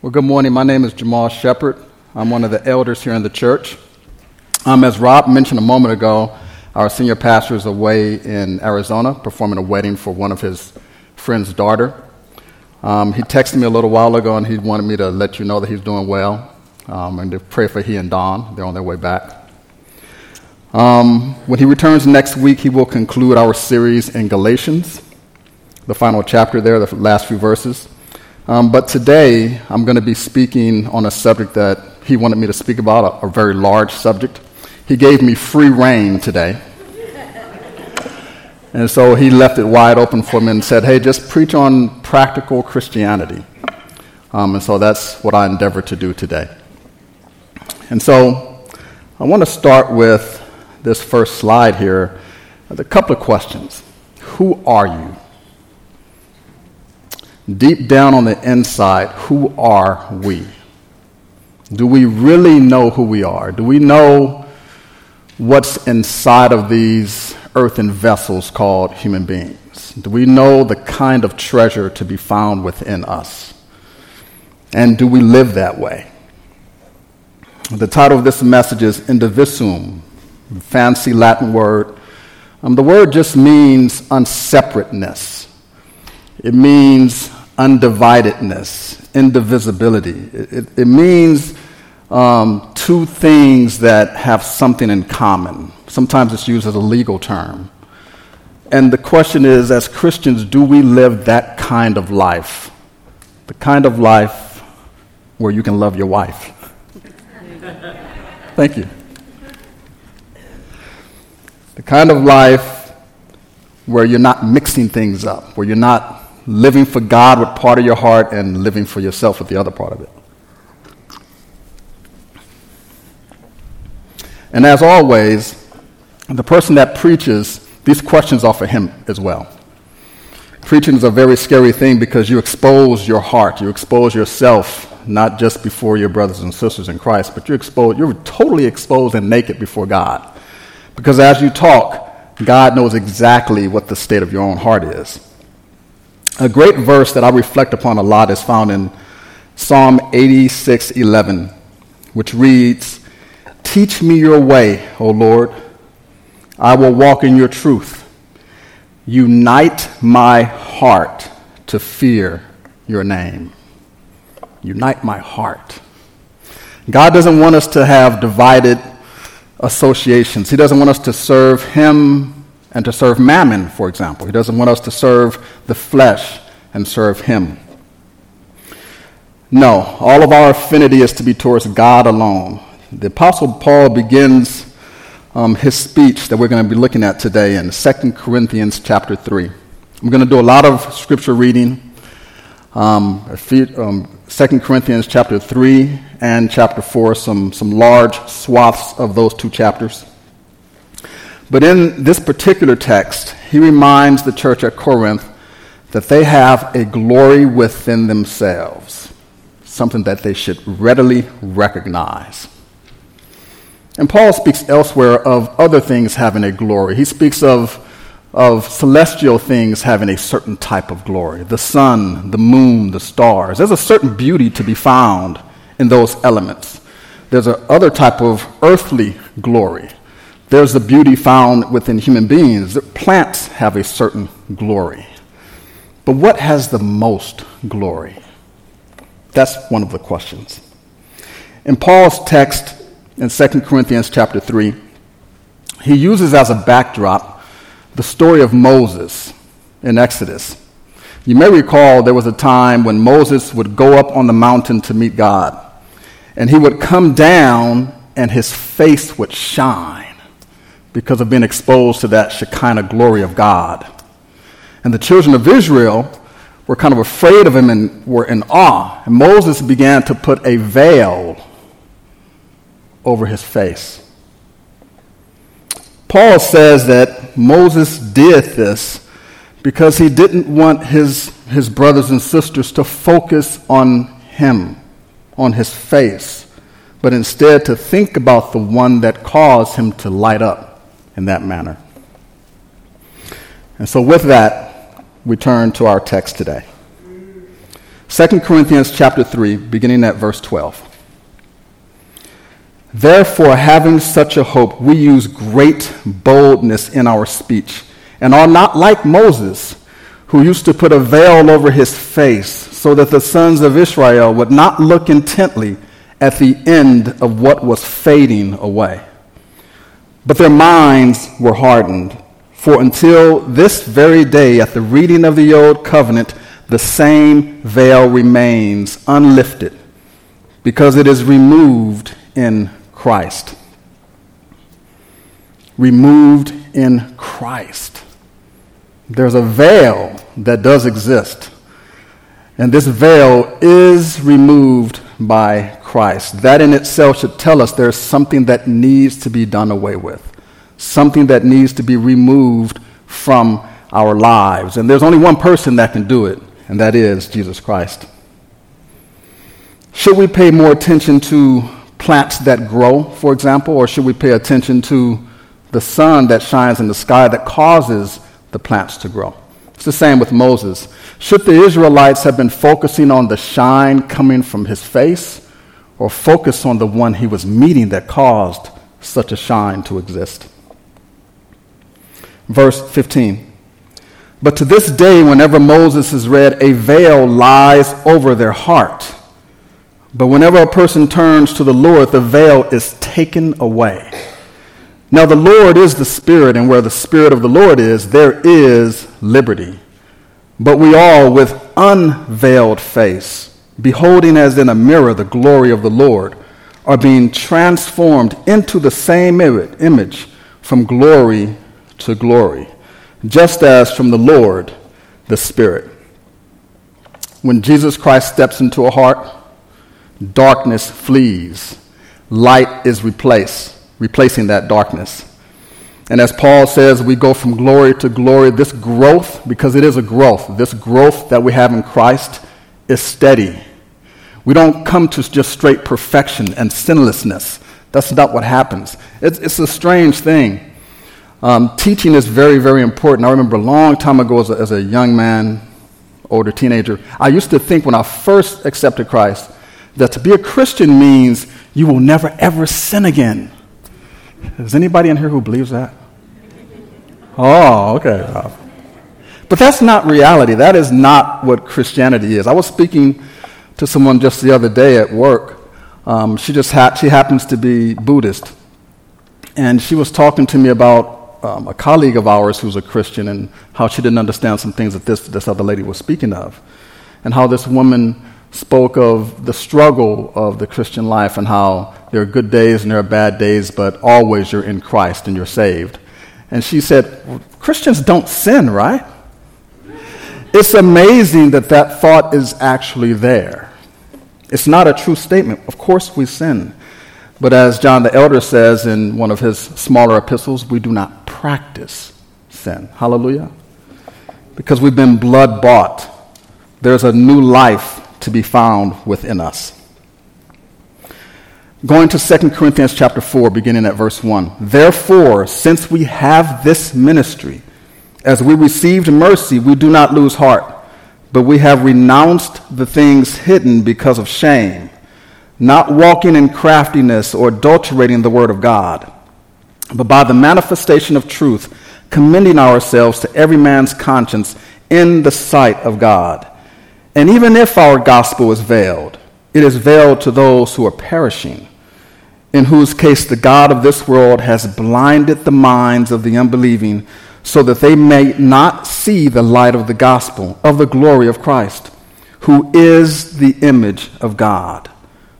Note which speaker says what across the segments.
Speaker 1: Well, good morning. My name is Jamal Shepard. I'm one of the elders here in the church. Um, as Rob mentioned a moment ago, our senior pastor is away in Arizona performing a wedding for one of his friend's daughter. Um, he texted me a little while ago and he wanted me to let you know that he's doing well um, and to pray for he and Don. They're on their way back. Um, when he returns next week, he will conclude our series in Galatians, the final chapter there, the last few verses. Um, but today, I'm going to be speaking on a subject that he wanted me to speak about, a, a very large subject. He gave me free rein today. and so he left it wide open for me and said, hey, just preach on practical Christianity. Um, and so that's what I endeavor to do today. And so I want to start with this first slide here a couple of questions. Who are you? Deep down on the inside, who are we? Do we really know who we are? Do we know what's inside of these earthen vessels called human beings? Do we know the kind of treasure to be found within us? And do we live that way? The title of this message is Indivisum, fancy Latin word. Um, the word just means unseparateness. It means undividedness, indivisibility. It, it, it means um, two things that have something in common. Sometimes it's used as a legal term. And the question is as Christians, do we live that kind of life? The kind of life where you can love your wife. Thank you. The kind of life where you're not mixing things up, where you're not living for God with part of your heart and living for yourself with the other part of it. And as always, the person that preaches, these questions are for him as well. Preaching is a very scary thing because you expose your heart, you expose yourself, not just before your brothers and sisters in Christ, but you're exposed, you're totally exposed and naked before God. Because as you talk, God knows exactly what the state of your own heart is. A great verse that I reflect upon a lot is found in Psalm 86:11, which reads, "Teach me your way, O Lord. I will walk in your truth. Unite my heart to fear your name." Unite my heart. God doesn't want us to have divided associations. He doesn't want us to serve him and to serve mammon, for example. He doesn't want us to serve the flesh and serve him. No, all of our affinity is to be towards God alone. The Apostle Paul begins um, his speech that we're going to be looking at today in 2 Corinthians chapter 3. I'm going to do a lot of scripture reading. Um, 2 um, Corinthians chapter 3 and chapter 4, some, some large swaths of those two chapters. But in this particular text, he reminds the church at Corinth that they have a glory within themselves, something that they should readily recognize. And Paul speaks elsewhere of other things having a glory. He speaks of, of celestial things having a certain type of glory the sun, the moon, the stars. There's a certain beauty to be found in those elements. There's another type of earthly glory there's the beauty found within human beings. Plants have a certain glory. But what has the most glory? That's one of the questions. In Paul's text in 2 Corinthians chapter 3, he uses as a backdrop the story of Moses in Exodus. You may recall there was a time when Moses would go up on the mountain to meet God, and he would come down and his face would shine because of being exposed to that Shekinah glory of God. And the children of Israel were kind of afraid of him and were in awe. And Moses began to put a veil over his face. Paul says that Moses did this because he didn't want his, his brothers and sisters to focus on him, on his face, but instead to think about the one that caused him to light up in that manner. And so, with that, we turn to our text today. 2 Corinthians chapter 3, beginning at verse 12. Therefore, having such a hope, we use great boldness in our speech, and are not like Moses, who used to put a veil over his face, so that the sons of Israel would not look intently at the end of what was fading away. But their minds were hardened. For until this very day, at the reading of the Old Covenant, the same veil remains unlifted, because it is removed in Christ. Removed in Christ. There's a veil that does exist. And this veil is removed by Christ. That in itself should tell us there's something that needs to be done away with, something that needs to be removed from our lives. And there's only one person that can do it, and that is Jesus Christ. Should we pay more attention to plants that grow, for example, or should we pay attention to the sun that shines in the sky that causes the plants to grow? It's the same with Moses. Should the Israelites have been focusing on the shine coming from his face, or focus on the one he was meeting that caused such a shine to exist? Verse 15. But to this day, whenever Moses is read, a veil lies over their heart but whenever a person turns to the Lord, the veil is taken away. Now, the Lord is the Spirit, and where the Spirit of the Lord is, there is liberty. But we all, with unveiled face, beholding as in a mirror the glory of the Lord, are being transformed into the same image from glory to glory, just as from the Lord, the Spirit. When Jesus Christ steps into a heart, darkness flees. Light is replaced, replacing that darkness. And as Paul says, we go from glory to glory. This growth, because it is a growth, this growth that we have in Christ is steady. We don't come to just straight perfection and sinlessness. That's not what happens. It's, it's a strange thing. Um, teaching is very, very important. I remember a long time ago as a, as a young man, older teenager, I used to think when I first accepted Christ, that to be a Christian means you will never ever sin again. Is anybody in here who believes that? Oh, okay. But that's not reality. That is not what Christianity is. I was speaking to someone just the other day at work. Um, she just ha- she happens to be Buddhist, and she was talking to me about um, a colleague of ours who's a Christian and how she didn't understand some things that this this other lady was speaking of, and how this woman spoke of the struggle of the Christian life and how there are good days and there are bad days, but always you're in Christ and you're saved. And she said, Christians don't sin, right? It's amazing that that thought is actually there. It's not a true statement. Of course, we sin. But as John the Elder says in one of his smaller epistles, we do not practice sin. Hallelujah. Because we've been blood bought. There's a new life to be found within us. Going to 2 Corinthians chapter 4, beginning at verse 1. Therefore, since we have this ministry, as we received mercy, we do not lose heart, but we have renounced the things hidden because of shame, not walking in craftiness or adulterating the word of God, but by the manifestation of truth, commending ourselves to every man's conscience in the sight of God. And even if our gospel is veiled, it is veiled to those who are perishing, in whose case the God of this world has blinded the minds of the unbelieving so that they may not see the light of the gospel of the glory of Christ, who is the image of God.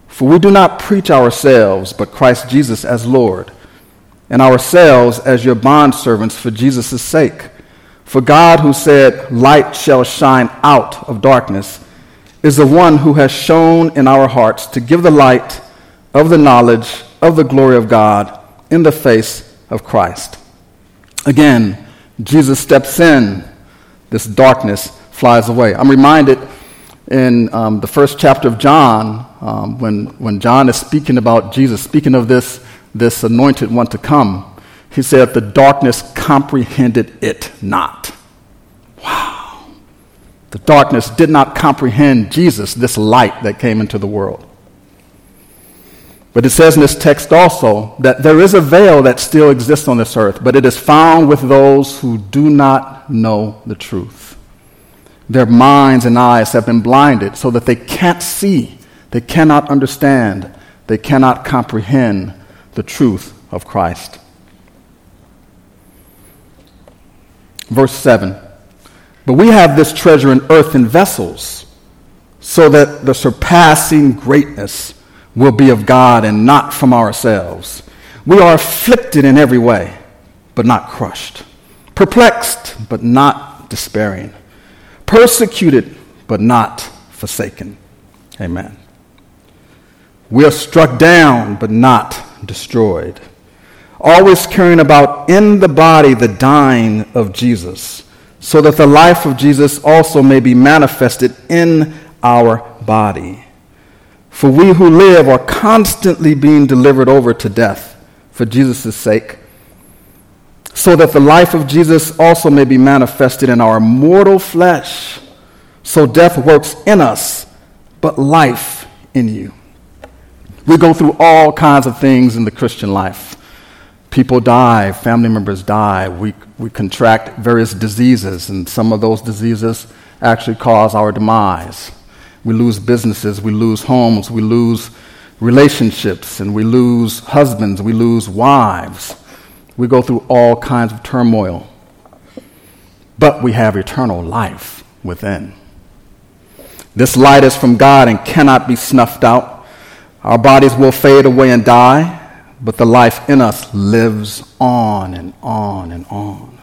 Speaker 1: For we do not preach ourselves, but Christ Jesus as Lord, and ourselves as your bondservants for Jesus' sake. For God, who said, Light shall shine out of darkness, is the one who has shone in our hearts to give the light of the knowledge of the glory of God in the face of Christ. Again, Jesus steps in, this darkness flies away. I'm reminded in um, the first chapter of John, um, when, when John is speaking about Jesus, speaking of this, this anointed one to come, he said, The darkness comprehended it not. Wow. The darkness did not comprehend Jesus, this light that came into the world. But it says in this text also that there is a veil that still exists on this earth, but it is found with those who do not know the truth. Their minds and eyes have been blinded so that they can't see, they cannot understand, they cannot comprehend the truth of Christ. Verse 7 But we have this treasure in earth earthen vessels, so that the surpassing greatness will be of God and not from ourselves. We are afflicted in every way, but not crushed, perplexed, but not despairing, persecuted, but not forsaken. Amen. We are struck down, but not destroyed. Always carrying about in the body the dying of Jesus, so that the life of Jesus also may be manifested in our body. For we who live are constantly being delivered over to death for Jesus' sake, so that the life of Jesus also may be manifested in our mortal flesh. So death works in us, but life in you. We go through all kinds of things in the Christian life. People die, family members die, we, we contract various diseases, and some of those diseases actually cause our demise. We lose businesses, we lose homes, we lose relationships, and we lose husbands, we lose wives. We go through all kinds of turmoil. But we have eternal life within. This light is from God and cannot be snuffed out. Our bodies will fade away and die, but the life in us lives on and on and on.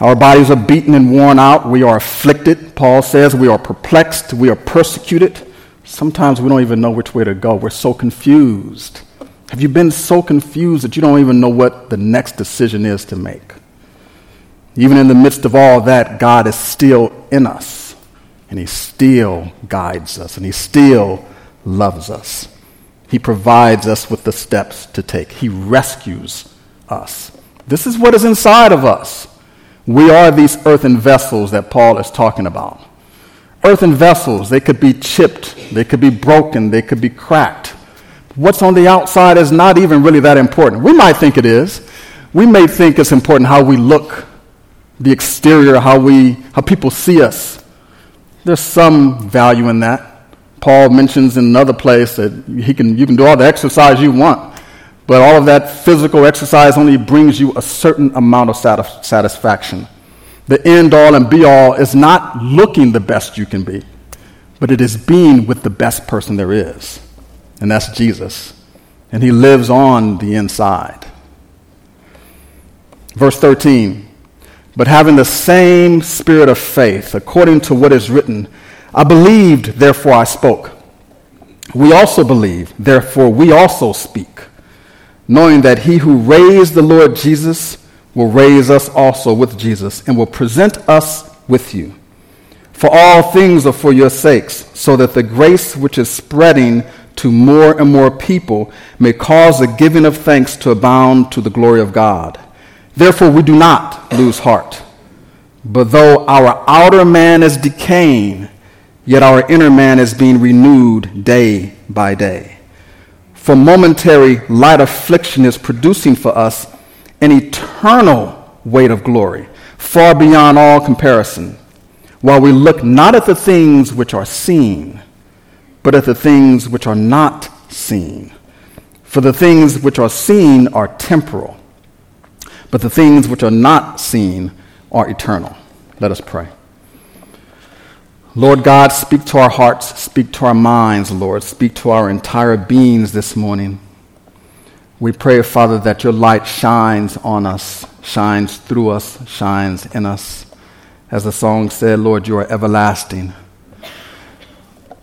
Speaker 1: Our bodies are beaten and worn out. We are afflicted. Paul says we are perplexed. We are persecuted. Sometimes we don't even know which way to go. We're so confused. Have you been so confused that you don't even know what the next decision is to make? Even in the midst of all that, God is still in us, and He still guides us, and He still loves us. He provides us with the steps to take, He rescues us. This is what is inside of us. We are these earthen vessels that Paul is talking about. Earthen vessels, they could be chipped, they could be broken, they could be cracked. What's on the outside is not even really that important. We might think it is. We may think it's important how we look, the exterior, how, we, how people see us. There's some value in that. Paul mentions in another place that he can, you can do all the exercise you want, but all of that physical exercise only brings you a certain amount of satisfaction. The end all and be all is not looking the best you can be, but it is being with the best person there is. And that's Jesus. And he lives on the inside. Verse 13 But having the same spirit of faith, according to what is written, I believed, therefore I spoke. We also believe, therefore we also speak knowing that he who raised the Lord Jesus will raise us also with Jesus and will present us with you. For all things are for your sakes, so that the grace which is spreading to more and more people may cause the giving of thanks to abound to the glory of God. Therefore, we do not lose heart. But though our outer man is decaying, yet our inner man is being renewed day by day for momentary light affliction is producing for us an eternal weight of glory, far beyond all comparison, while we look not at the things which are seen, but at the things which are not seen. For the things which are seen are temporal, but the things which are not seen are eternal. Let us pray. Lord God, speak to our hearts, speak to our minds, Lord. Speak to our entire beings this morning. We pray, Father, that your light shines on us, shines through us, shines in us. As the song said, Lord, you are everlasting.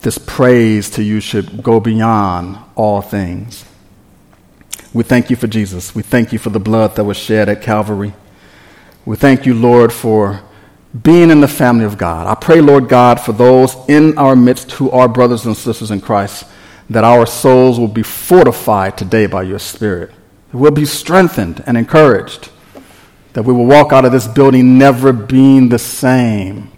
Speaker 1: This praise to you should go beyond all things. We thank you for Jesus. We thank you for the blood that was shed at Calvary. We thank you, Lord, for being in the family of God. I pray, Lord God, for those in our midst who are brothers and sisters in Christ, that our souls will be fortified today by your Spirit. We'll be strengthened and encouraged. That we will walk out of this building never being the same.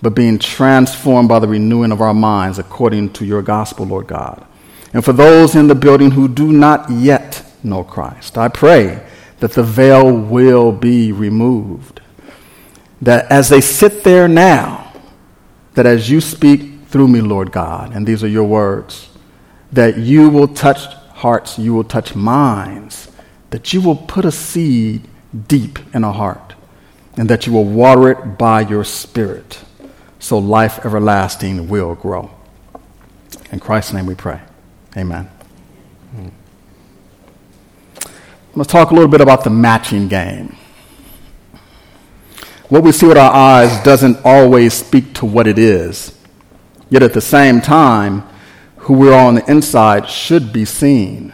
Speaker 1: but being transformed by the renewing of our minds according to your gospel, Lord God. And for those in the building who do not yet know Christ, I pray that the veil will be removed. That as they sit there now, that as you speak through me, Lord God, and these are your words, that you will touch hearts, you will touch minds, that you will put a seed deep in a heart, and that you will water it by your spirit so life everlasting will grow. In Christ's name we pray. Amen. I'm going to talk a little bit about the matching game. What we see with our eyes doesn't always speak to what it is. Yet at the same time, who we are on the inside should be seen.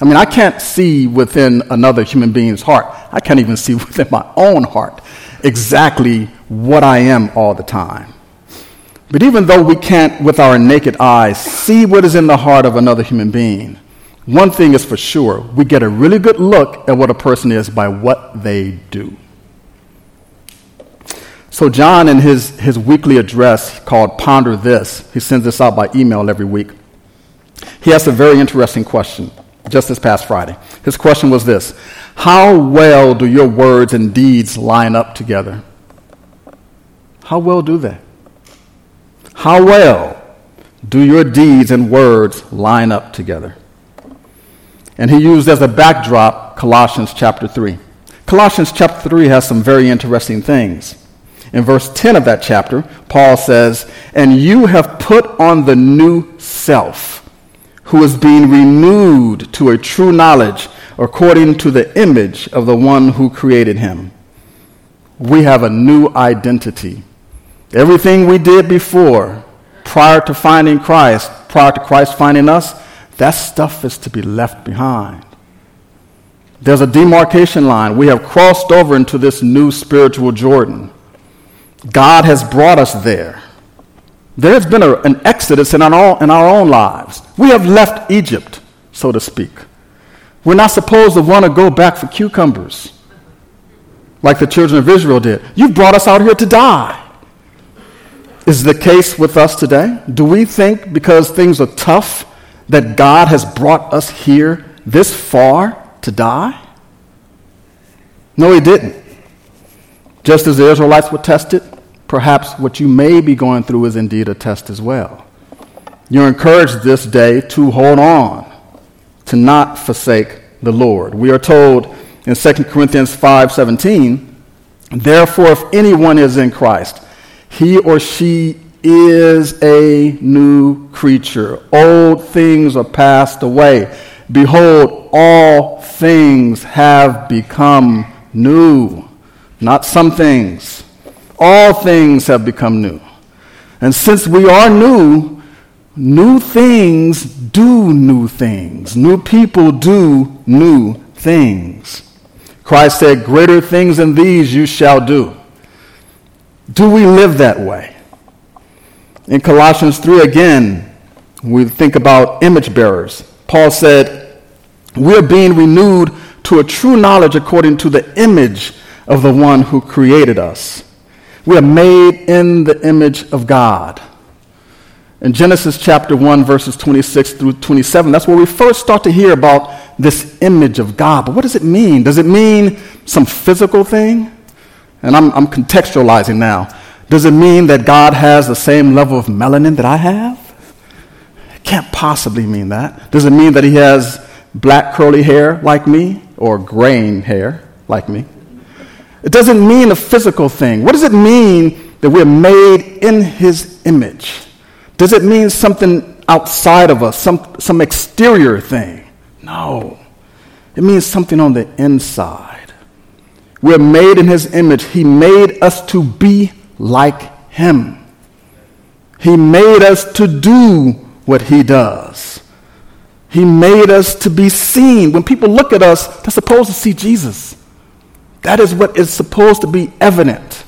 Speaker 1: I mean, I can't see within another human being's heart. I can't even see within my own heart exactly what I am all the time. But even though we can't, with our naked eyes, see what is in the heart of another human being, one thing is for sure we get a really good look at what a person is by what they do. So, John, in his, his weekly address called Ponder This, he sends this out by email every week. He asked a very interesting question just this past Friday. His question was this How well do your words and deeds line up together? How well do they? How well do your deeds and words line up together? And he used as a backdrop Colossians chapter 3. Colossians chapter 3 has some very interesting things. In verse 10 of that chapter, Paul says, And you have put on the new self, who is being renewed to a true knowledge according to the image of the one who created him. We have a new identity. Everything we did before, prior to finding Christ, prior to Christ finding us, that stuff is to be left behind. There's a demarcation line. We have crossed over into this new spiritual Jordan. God has brought us there. There's been a, an exodus in our, in our own lives. We have left Egypt, so to speak. We're not supposed to want to go back for cucumbers like the children of Israel did. You've brought us out here to die. Is the case with us today? Do we think because things are tough that God has brought us here this far to die? No, He didn't. Just as the Israelites were tested, perhaps what you may be going through is indeed a test as well. You're encouraged this day to hold on, to not forsake the Lord. We are told in 2 Corinthians 5:17, "Therefore if anyone is in Christ, he or she is a new creature. Old things are passed away. Behold, all things have become new." Not some things. All things have become new. And since we are new, new things do new things. New people do new things. Christ said, Greater things than these you shall do. Do we live that way? In Colossians 3 again, we think about image bearers. Paul said, We're being renewed to a true knowledge according to the image of the one who created us. We are made in the image of God. In Genesis chapter 1, verses 26 through 27, that's where we first start to hear about this image of God. But what does it mean? Does it mean some physical thing? And I'm, I'm contextualizing now. Does it mean that God has the same level of melanin that I have? It can't possibly mean that. Does it mean that he has black curly hair like me or graying hair like me? It doesn't mean a physical thing. What does it mean that we're made in his image? Does it mean something outside of us, some, some exterior thing? No. It means something on the inside. We're made in his image. He made us to be like him. He made us to do what he does. He made us to be seen. When people look at us, they're supposed to see Jesus. That is what is supposed to be evident.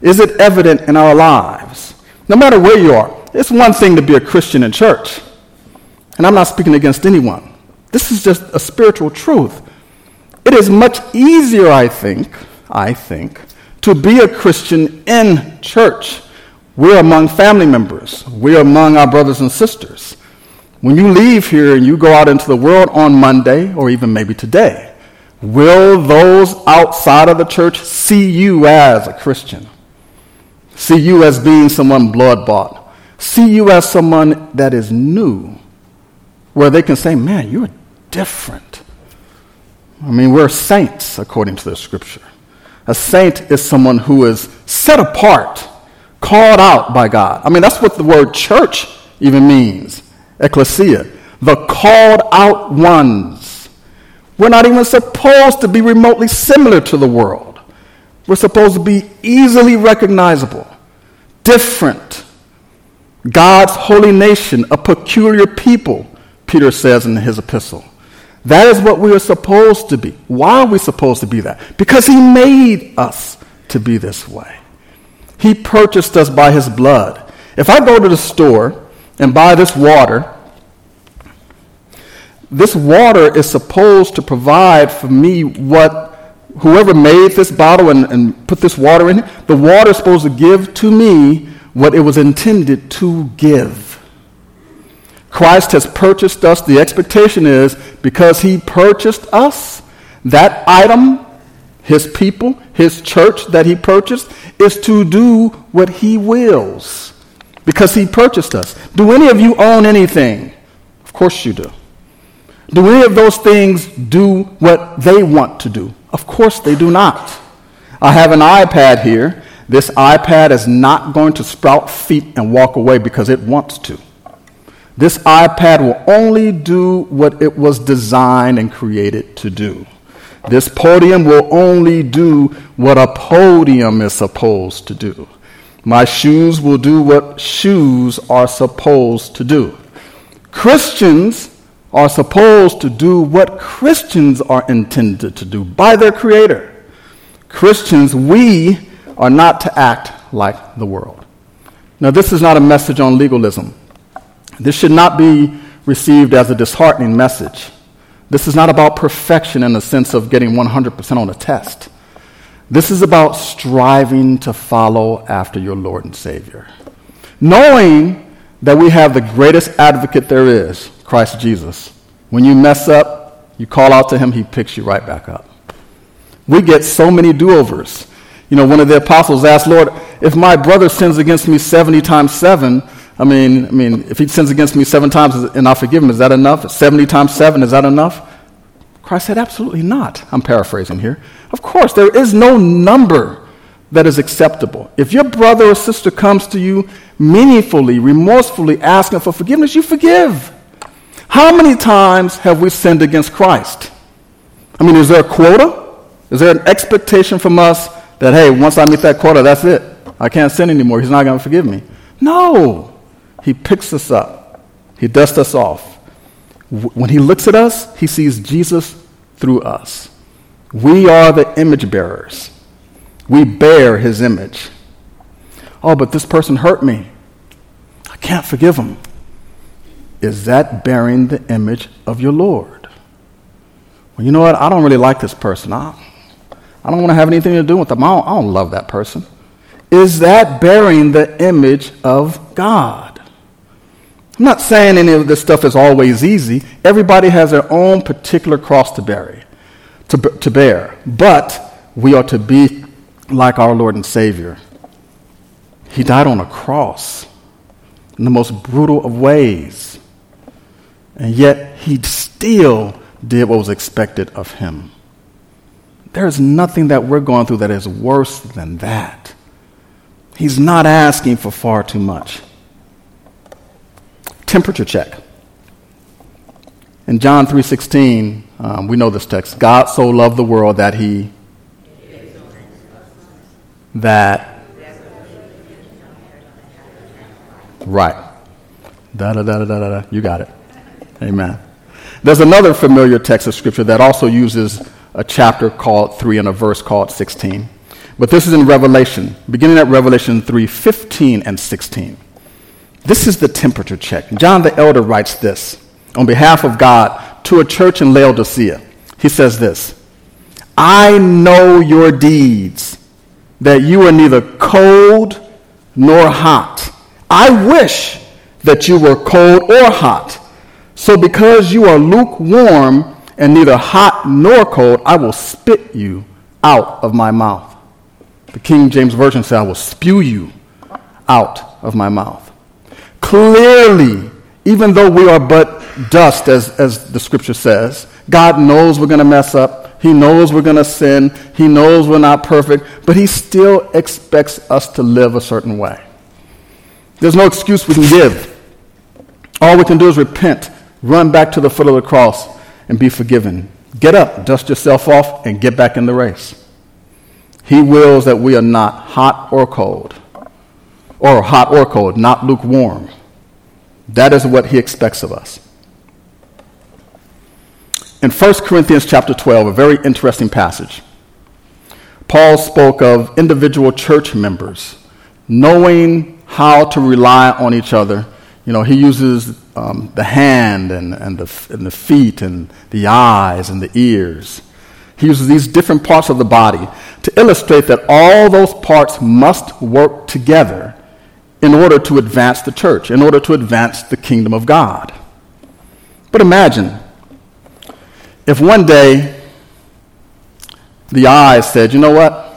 Speaker 1: Is it evident in our lives? No matter where you are, it's one thing to be a Christian in church. And I'm not speaking against anyone. This is just a spiritual truth. It is much easier, I think, I think, to be a Christian in church We're among family members. We're among our brothers and sisters. When you leave here and you go out into the world on Monday, or even maybe today, will those outside of the church see you as a Christian? See you as being someone blood bought? See you as someone that is new, where they can say, Man, you're different. I mean, we're saints according to the scripture. A saint is someone who is set apart called out by God. I mean, that's what the word church even means ecclesia, the called out ones. We're not even supposed to be remotely similar to the world. We're supposed to be easily recognizable, different. God's holy nation, a peculiar people, Peter says in his epistle. That is what we are supposed to be. Why are we supposed to be that? Because he made us to be this way. He purchased us by his blood. If I go to the store and buy this water, this water is supposed to provide for me what whoever made this bottle and, and put this water in it, the water is supposed to give to me what it was intended to give. Christ has purchased us. The expectation is because he purchased us, that item his people, his church that he purchased, is to do what he wills because he purchased us. Do any of you own anything? Of course you do. Do any of those things do what they want to do? Of course they do not. I have an iPad here. This iPad is not going to sprout feet and walk away because it wants to. This iPad will only do what it was designed and created to do. This podium will only do what a podium is supposed to do. My shoes will do what shoes are supposed to do. Christians are supposed to do what Christians are intended to do by their Creator. Christians, we are not to act like the world. Now, this is not a message on legalism. This should not be received as a disheartening message. This is not about perfection in the sense of getting 100% on a test. This is about striving to follow after your Lord and Savior. Knowing that we have the greatest advocate there is, Christ Jesus. When you mess up, you call out to him, he picks you right back up. We get so many do overs. You know, one of the apostles asked, Lord, if my brother sins against me 70 times 7, I mean, I mean, if he sins against me seven times and I forgive him, is that enough? 70 times seven, is that enough? Christ said, absolutely not. I'm paraphrasing here. Of course, there is no number that is acceptable. If your brother or sister comes to you meaningfully, remorsefully asking for forgiveness, you forgive. How many times have we sinned against Christ? I mean, is there a quota? Is there an expectation from us that, hey, once I meet that quota, that's it? I can't sin anymore. He's not going to forgive me. No. He picks us up, He dusts us off. When He looks at us, He sees Jesus through us. We are the image bearers, we bear His image. Oh, but this person hurt me. I can't forgive him. Is that bearing the image of your Lord? Well, you know what? I don't really like this person. I, I don't want to have anything to do with them. I don't, I don't love that person. Is that bearing the image of God? I'm not saying any of this stuff is always easy. Everybody has their own particular cross to bear, to, to bear. But we are to be like our Lord and Savior. He died on a cross in the most brutal of ways. And yet he still did what was expected of him. There is nothing that we're going through that is worse than that. He's not asking for far too much temperature check. In John 3:16, um, we know this text. God so loved the world that he that right. Da da da da da da. You got it. Amen. There's another familiar text of scripture that also uses a chapter called 3 and a verse called 16. But this is in Revelation, beginning at Revelation 3 15 and 16. This is the temperature check. John the Elder writes this on behalf of God to a church in Laodicea. He says this I know your deeds, that you are neither cold nor hot. I wish that you were cold or hot. So because you are lukewarm and neither hot nor cold, I will spit you out of my mouth. The King James Version says, I will spew you out of my mouth. Clearly, even though we are but dust, as, as the scripture says, God knows we're going to mess up. He knows we're going to sin. He knows we're not perfect, but He still expects us to live a certain way. There's no excuse we can give. All we can do is repent, run back to the foot of the cross, and be forgiven. Get up, dust yourself off, and get back in the race. He wills that we are not hot or cold, or hot or cold, not lukewarm. That is what he expects of us. In 1 Corinthians chapter 12, a very interesting passage, Paul spoke of individual church members knowing how to rely on each other you know, he uses um, the hand and, and, the, and the feet and the eyes and the ears. He uses these different parts of the body to illustrate that all those parts must work together in order to advance the church, in order to advance the kingdom of God. But imagine if one day the eyes said, you know what?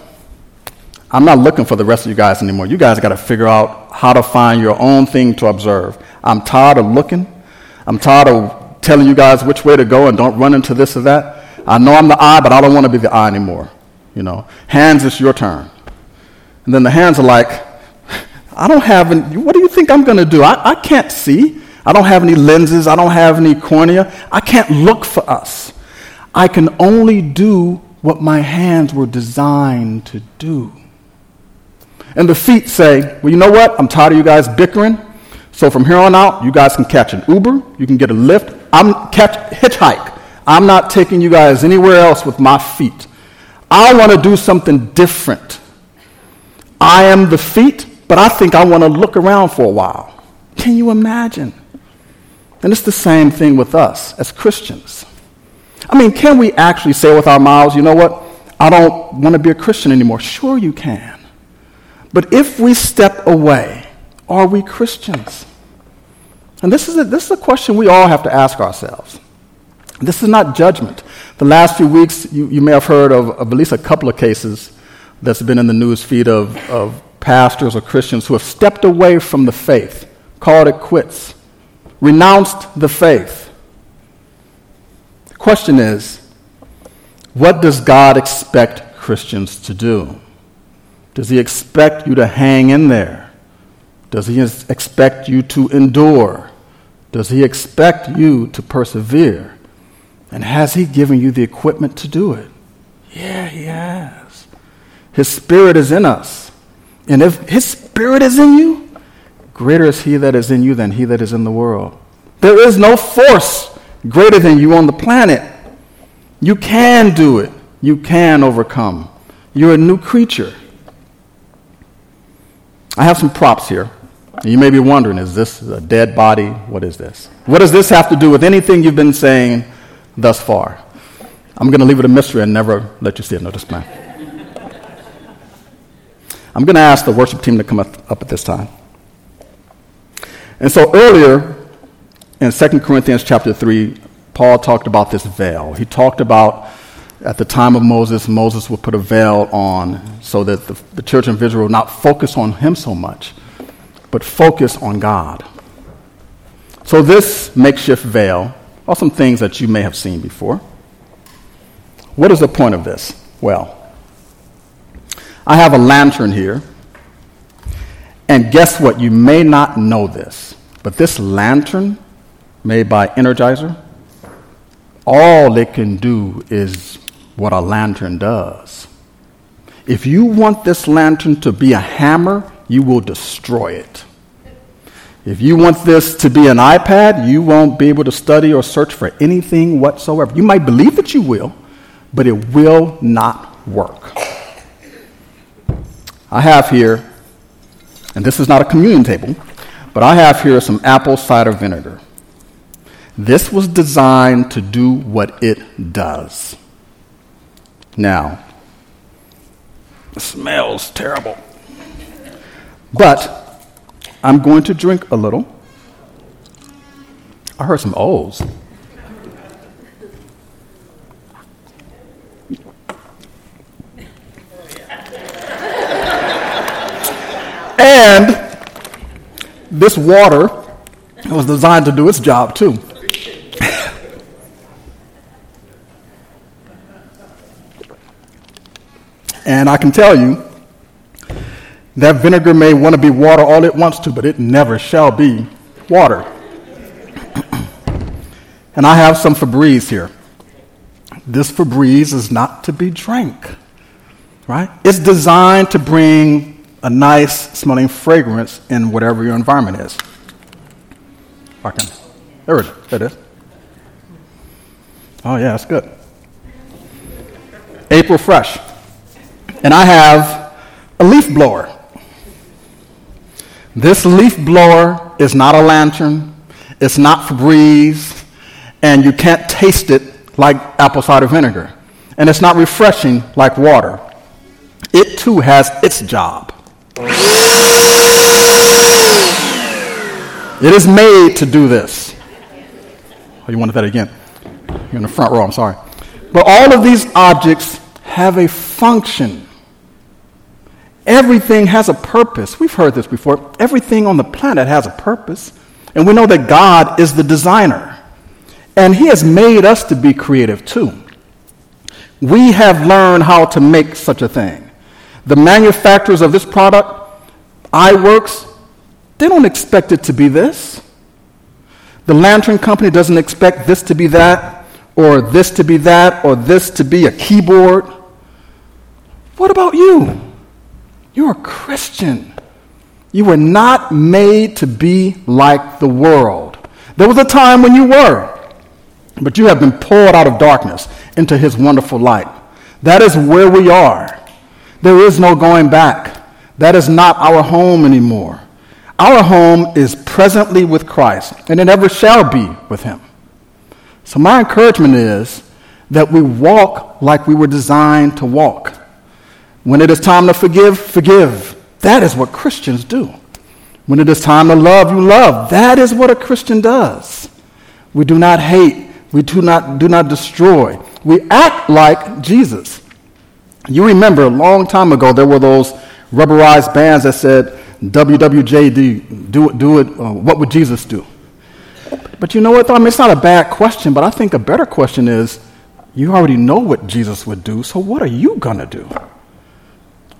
Speaker 1: I'm not looking for the rest of you guys anymore. You guys got to figure out how to find your own thing to observe. I'm tired of looking. I'm tired of telling you guys which way to go and don't run into this or that. I know I'm the eye, but I don't want to be the eye anymore. You know, hands, it's your turn. And then the hands are like, I don't have any, what do you think I'm going to do? I, I can't see. I don't have any lenses. I don't have any cornea. I can't look for us. I can only do what my hands were designed to do. And the feet say, Well, you know what? I'm tired of you guys bickering. So from here on out, you guys can catch an Uber, you can get a lift. I'm catch hitchhike. I'm not taking you guys anywhere else with my feet. I want to do something different. I am the feet, but I think I want to look around for a while. Can you imagine? And it's the same thing with us as Christians. I mean, can we actually say with our mouths, you know what? I don't want to be a Christian anymore. Sure, you can. But if we step away, are we Christians? And this is, a, this is a question we all have to ask ourselves. This is not judgment. The last few weeks, you, you may have heard of, of, at least a couple of cases that's been in the news feed of, of pastors or Christians who have stepped away from the faith, called it quits, renounced the faith. The question is what does God expect Christians to do? Does he expect you to hang in there? Does he expect you to endure? Does he expect you to persevere? And has he given you the equipment to do it? Yeah, he has. His spirit is in us. And if his spirit is in you, greater is he that is in you than he that is in the world. There is no force greater than you on the planet. You can do it. You can overcome. You're a new creature. I have some props here. You may be wondering is this a dead body? What is this? What does this have to do with anything you've been saying thus far? I'm going to leave it a mystery and never let you see it. No, just. I'm going to ask the worship team to come up, up at this time. And so earlier in 2 Corinthians chapter 3, Paul talked about this veil. He talked about at the time of Moses, Moses would put a veil on so that the, the church of Israel would not focus on him so much, but focus on God. So, this makeshift veil are some things that you may have seen before. What is the point of this? Well, I have a lantern here, and guess what? You may not know this, but this lantern, made by Energizer, all it can do is what a lantern does. If you want this lantern to be a hammer, you will destroy it. If you want this to be an iPad, you won't be able to study or search for anything whatsoever. You might believe that you will, but it will not work. I have here, and this is not a communion table, but I have here some apple cider vinegar. This was designed to do what it does. Now, it smells terrible. But I'm going to drink a little. I heard some O's. And this water was designed to do its job too. And I can tell you that vinegar may want to be water all it wants to, but it never shall be water. and I have some Febreze here. This Febreze is not to be drank, right? It's designed to bring a nice smelling fragrance in whatever your environment is. I can, there it is. There it is. Oh, yeah, that's good. April Fresh. And I have a leaf blower. This leaf blower is not a lantern, it's not Febreze, and you can't taste it like apple cider vinegar. And it's not refreshing like water. It too has its job. It is made to do this. Oh, you wanted that again? You're in the front row, I'm sorry. But all of these objects have a function. Everything has a purpose. We've heard this before. Everything on the planet has a purpose. And we know that God is the designer. And He has made us to be creative too. We have learned how to make such a thing. The manufacturers of this product, iWorks, they don't expect it to be this. The lantern company doesn't expect this to be that, or this to be that, or this to be a keyboard. What about you? You're a Christian. You were not made to be like the world. There was a time when you were, but you have been pulled out of darkness into his wonderful light. That is where we are. There is no going back. That is not our home anymore. Our home is presently with Christ, and it ever shall be with Him. So, my encouragement is that we walk like we were designed to walk. When it is time to forgive, forgive. That is what Christians do. When it is time to love, you love. That is what a Christian does. We do not hate. We do not, do not destroy. We act like Jesus. You remember a long time ago, there were those rubberized bands that said, WWJD, do it, do it, uh, what would Jesus do? But you know what, though? I mean, it's not a bad question, but I think a better question is you already know what Jesus would do, so what are you going to do?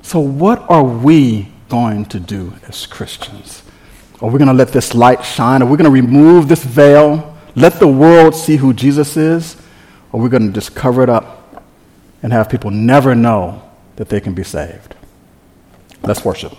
Speaker 1: So, what are we going to do as Christians? Are we going to let this light shine? Are we going to remove this veil, let the world see who Jesus is? Or are we going to just cover it up and have people never know that they can be saved. Let's worship.